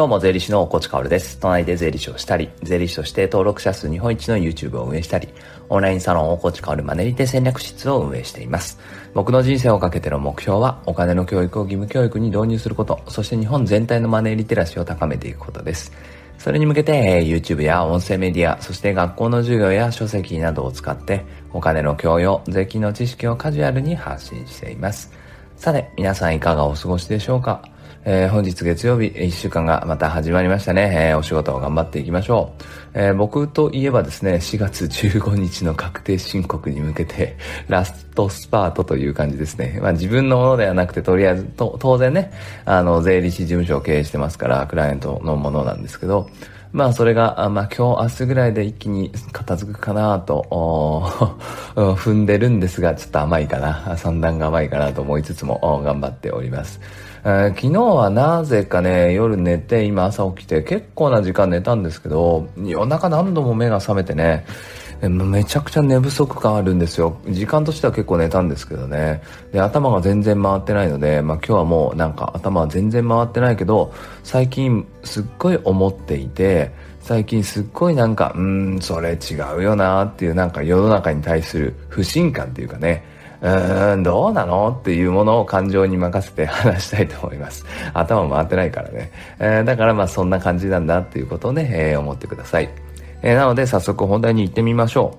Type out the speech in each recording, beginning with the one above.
どうも、税理士のコチカオルです。都内で税理士をしたり、税理士として登録者数日本一の YouTube を運営したり、オンラインサロンをコチカオルマネリテ戦略室を運営しています。僕の人生をかけての目標は、お金の教育を義務教育に導入すること、そして日本全体のマネーリテラシーを高めていくことです。それに向けて、YouTube や音声メディア、そして学校の授業や書籍などを使って、お金の教養、税金の知識をカジュアルに発信しています。さて、皆さんいかがお過ごしでしょうか？えー、本日月曜日、一週間がまた始まりましたね。えー、お仕事を頑張っていきましょう。えー、僕といえばですね、4月15日の確定申告に向けて、ラストスパートという感じですね。まあ自分のものではなくて、とりあえず、当然ね、あの、税理士事務所を経営してますから、クライアントのものなんですけど、まあそれが、まあ今日明日ぐらいで一気に片付くかなと、踏んでるんですが、ちょっと甘いかな。三段が甘いかなと思いつつも頑張っております。えー、昨日はなぜかね、夜寝て、今朝起きて、結構な時間寝たんですけど、夜中何度も目が覚めてね、めちゃくちゃ寝不足感あるんですよ。時間としては結構寝たんですけどね。で、頭が全然回ってないので、まあ今日はもうなんか頭は全然回ってないけど、最近すっごい思っていて、最近すっごいなんか、うん、それ違うよなっていうなんか世の中に対する不信感っていうかね、うーん、どうなの？っていうものを感情に任せて話したいと思います。頭回ってないからね。えー、だからまあそんな感じなんだっていうことをね、えー、思ってください。えー、なので早速本題に行ってみましょ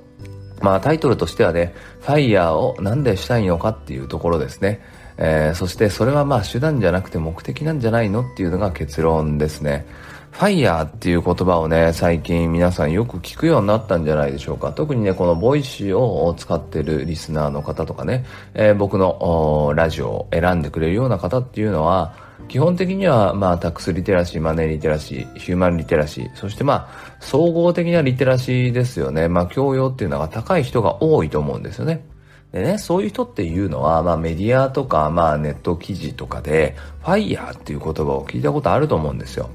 う。まあタイトルとしてはね、 FIREをなんでしたいのかっていうところですね。えー、そしてそれはまあ手段じゃなくて目的なんじゃないのっていうのが結論ですね。 FIREっていう言葉をね、最近皆さんよく聞くようになったんじゃないでしょうか。特にね、この Voicy を使ってるリスナーの方とかね、えー、僕のラジオを選んでくれるような方っていうのは、基本的には、まあ、タックスリテラシー、マネーリテラシー、ヒューマンリテラシー、そしてまあ、総合的なリテラシーですよね。まあ、教養っていうのが高い人が多いと思うんですよね。でね、そういう人っていうのは、まあメディアとか、まあネット記事とかで、 FIREっていう言葉を聞いたことあると思うんですよ。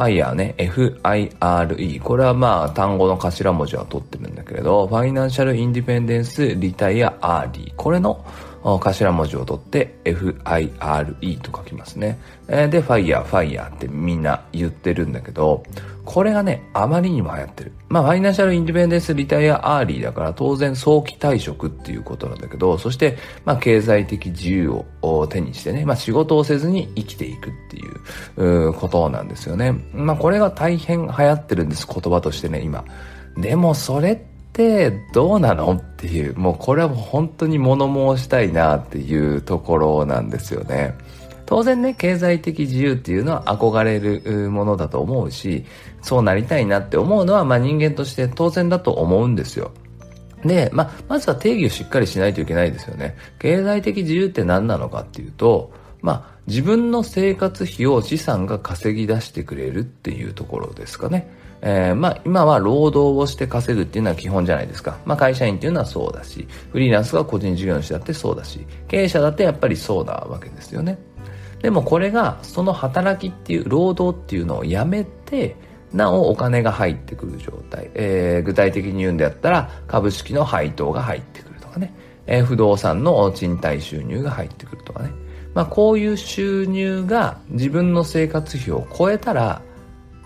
ファイヤーね、F-I-R-E。これはまあ単語の頭文字は取ってるんだけれど、 Financial Independence Retire Early。これの頭文字を取って FIRE と書きますね。で、ファイヤー、ファイヤーってみんな言ってるんだけど、これがね、あまりにも流行ってる。まあ、ファイナンシャルインディペンデンスリタイアアーリーだから当然早期退職っていうことなんだけど、そして、まあ、経済的自由を手にしてね、まあ、仕事をせずに生きていくっていうことなんですよね。まあ、これが大変流行ってるんです、言葉としてね、今。でも、それってってどうなのっていう、もうこれはもう本当に物申したいなっていうところなんですよね。当然ね、経済的自由っていうのは憧れるものだと思うし、そうなりたいなって思うのは、まあ人間として当然だと思うんですよ。で、まあ、まずは定義をしっかりしないといけないですよね。経済的自由って何なのかっていうと、まあ、自分の生活費を資産が稼ぎ出してくれるっていうところですかね。えー、まあ、今は労働をして稼ぐっていうのは基本じゃないですか。まあ、会社員っていうのはそうだし、フリーランスが個人事業主だってそうだし、経営者だってやっぱりそうなわけですよね。でもこれが、その働きっていう、労働っていうのをやめて、なおお金が入ってくる状態。えー、具体的に言うんであったら、株式の配当が入ってくるとかね。えー、不動産の賃貸収入が入ってくるとかね。まあ、こういう収入が自分の生活費を超えたら、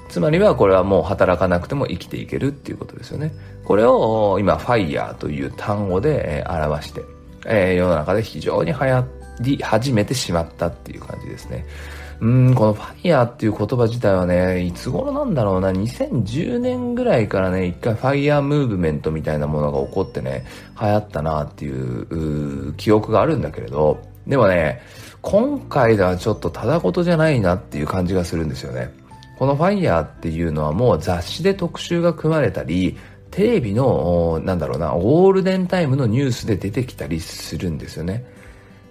つまりはこれはもう働かなくても生きていけるっていうことですよね。これを今、ファイヤーという単語で表して、えー、世の中で非常に流行っり始めてしまったっていう感じですね。うん、このファイヤーっていう言葉自体はね、いつ頃なんだろうな、2010年ぐらいからね、一回ファイヤームーブメントみたいなものが起こってね、流行ったなっていう記憶があるんだけれど、でもね、今回ではちょっとただ事じゃないなっていう感じがするんですよね。このファイヤーっていうのはもう雑誌で特集が組まれたり、テレビの、なんだろうな、ゴールデンタイムのニュースで出てきたりするんですよね。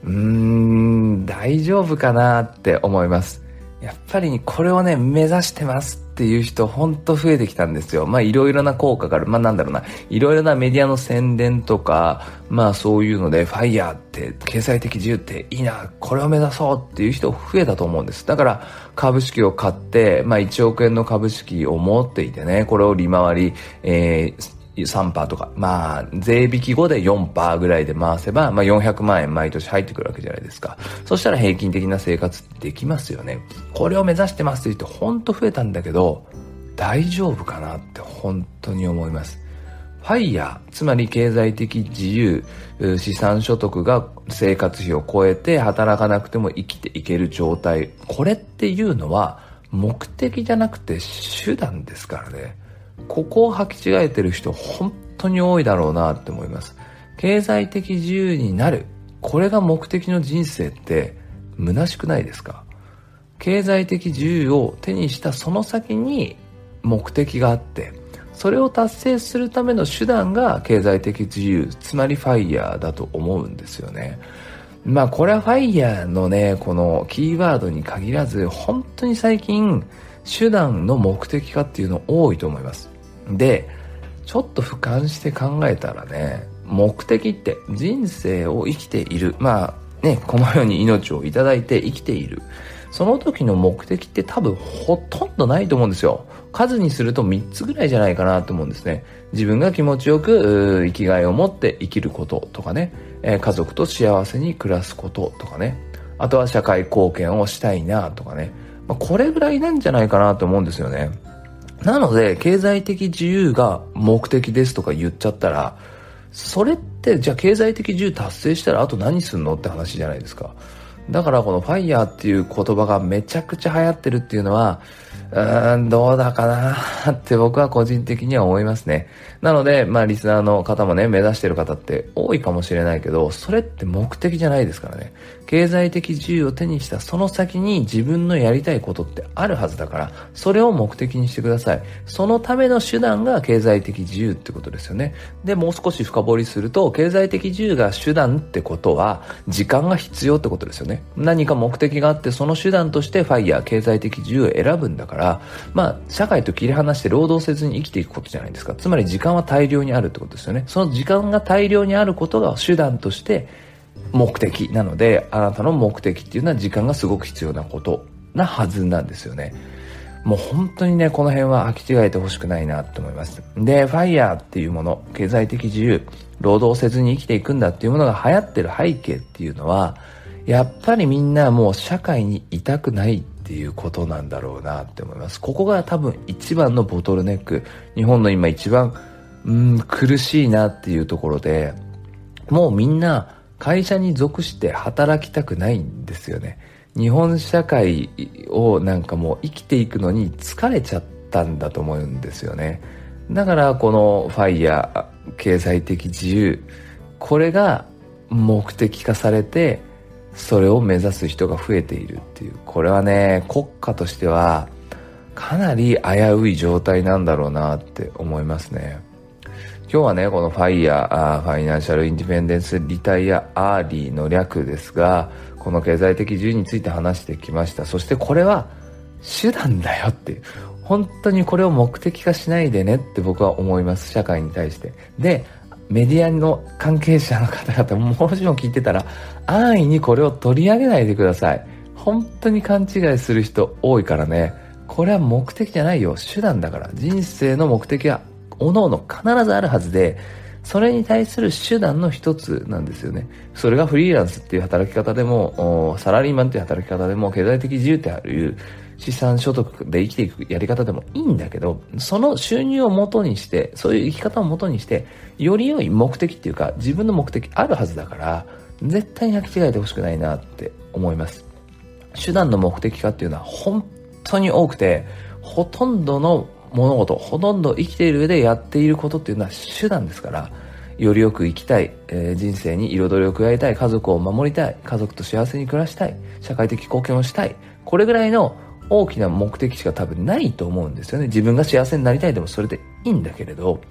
うーん、大丈夫かなって思います。やっぱりこれをね、目指してますっていう人ほんと増えてきたんですよ。まあいろいろな効果がある。まあなんだろうな。いろいろなメディアの宣伝とか、まあそういうので、ファイヤーって経済的自由っていいな、これを目指そうっていう人増えたと思うんです。だから株式を買って、まあ1億円の株式を持っていてね、これを利回り、えー3%とか、まあ、税引き後で4%ぐらいで回せば、まあ400万円毎年入ってくるわけじゃないですか。そしたら平均的な生活できますよね。これを目指してますって言って本当増えたんだけど、大丈夫かなって本当に思います。ファイヤー、つまり経済的自由、資産所得が生活費を超えて働かなくても生きていける状態。これっていうのは目的じゃなくて手段ですからね。ここを履き違えてる人本当に多いだろうなって思います。経済的自由になる。これが目的の人生って虚しくないですか？経済的自由を手にしたその先に目的があって、それを達成するための手段が経済的自由、つまりファイヤーだと思うんですよね。まあこれはファイヤーのね、このキーワードに限らず、本当に最近、手段の目的化っていうの多いと思います。で、ちょっと俯瞰して考えたらね、目的って人生を生きている。まあね、このように命をいただいて生きている。その時の目的って多分ほとんどないと思うんですよ。数にすると3つぐらいじゃないかなと思うんですね。自分が気持ちよく生きがいを持って生きることとかね、え、家族と幸せに暮らすこととかね、あとは社会貢献をしたいなとかね、まあ、これぐらいなんじゃないかなと思うんですよね。なので、経済的自由が目的ですとか言っちゃったら、それって、じゃあ経済的自由達成したらあと何すんのって話じゃないですか。だからこのファイヤーっていう言葉がめちゃくちゃ流行ってるっていうのは、うーん、どうだかなって僕は個人的には思いますね。なので、まあリスナーの方もね、目指してる方って多いかもしれないけど、それって目的じゃないですからね。経済的自由を手にしたその先に自分のやりたいことってあるはずだから、それを目的にしてください。そのための手段が経済的自由ってことですよね。で、もう少し深掘りすると、経済的自由が手段ってことは、時間が必要ってことですよね。何か目的があって、その手段としてファイヤー、経済的自由を選ぶんだから、まあ、社会と切り離して労働せずに生きていくことじゃないですか。つまり時間は大量にあるってことですよね。その時間が大量にあることが手段として目的なので、あなたの目的っていうのは時間がすごく必要なことなはずなんですよね。もう本当にね、この辺は履き違えてほしくないなと思います。で、ファイヤーっていうもの、経済的自由、労働せずに生きていくんだっていうものが流行ってる背景っていうのは、やっぱりみんなもう社会にいたくないっていうことなんだろうなって思います。ここが多分一番のボトルネック。日本の今一番、うん、苦しいなっていうところで、もうみんな会社に属して働きたくないんですよね。日本社会をなんかもう生きていくのに疲れちゃったんだと思うんですよね。だからこのファイヤー、経済的自由、これが目的化されて、それを目指す人が増えているっていう。これはね、国家としてはかなり危うい状態なんだろうなって思いますね。今日はね、このファイヤー、ファイナンシャルインディペンデンスリタイアアーリーの略ですが、この経済的自由について話してきました。そしてこれは手段だよって。本当にこれを目的化しないでねって僕は思います。社会に対して。で、メディアの関係者の方々ももしも聞いてたら、安易にこれを取り上げないでください。本当に勘違いする人多いからね。これは目的じゃないよ。手段だから。人生の目的は各々必ずあるはずで、それに対する手段の一つなんですよね。それがフリーランスっていう働き方でも、サラリーマンっていう働き方でも、経済的自由っていう資産所得で生きていくやり方でもいいんだけど、その収入を元にして、そういう生き方を元にして、より良い目的っていうか、自分の目的あるはずだから、絶対に履き違えてほしくないなって思います。手段の目的化っていうのは本当に多くて、ほとんどの物事、ほとんど生きている上でやっていることっていうのは手段ですから、よりよく生きたい、えー、人生に彩りを加えたい、家族を守りたい、家族と幸せに暮らしたい、社会的貢献をしたい、これぐらいの大きな目的しか多分ないと思うんですよね。自分が幸せになりたいでもそれでいいんだけれど、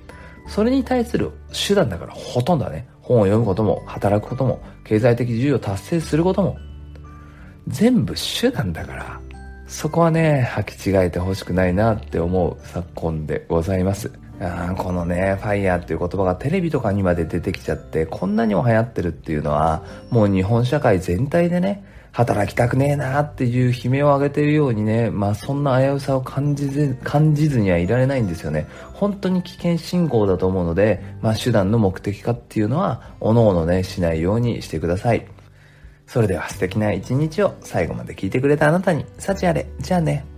それに対する手段だからほとんどはね、本を読むことも、働くことも、経済的自由を達成することも、全部手段だから、そこはね、履き違えてほしくないなって思う昨今でございます。あこのね、ファイヤーっていう言葉がテレビとかにまで出てきちゃって、こんなにも流行ってるっていうのは、もう日本社会全体でね、働きたくねえなっていう悲鳴を上げてるようにね、まあそんな危うさを感じず、感じずにはいられないんですよね。本当に危険信号だと思うので、まあ手段の目的化っていうのは、おのおのね、しないようにしてください。それでは素敵な一日を最後まで聞いてくれたあなたに、幸あれ。じゃあね。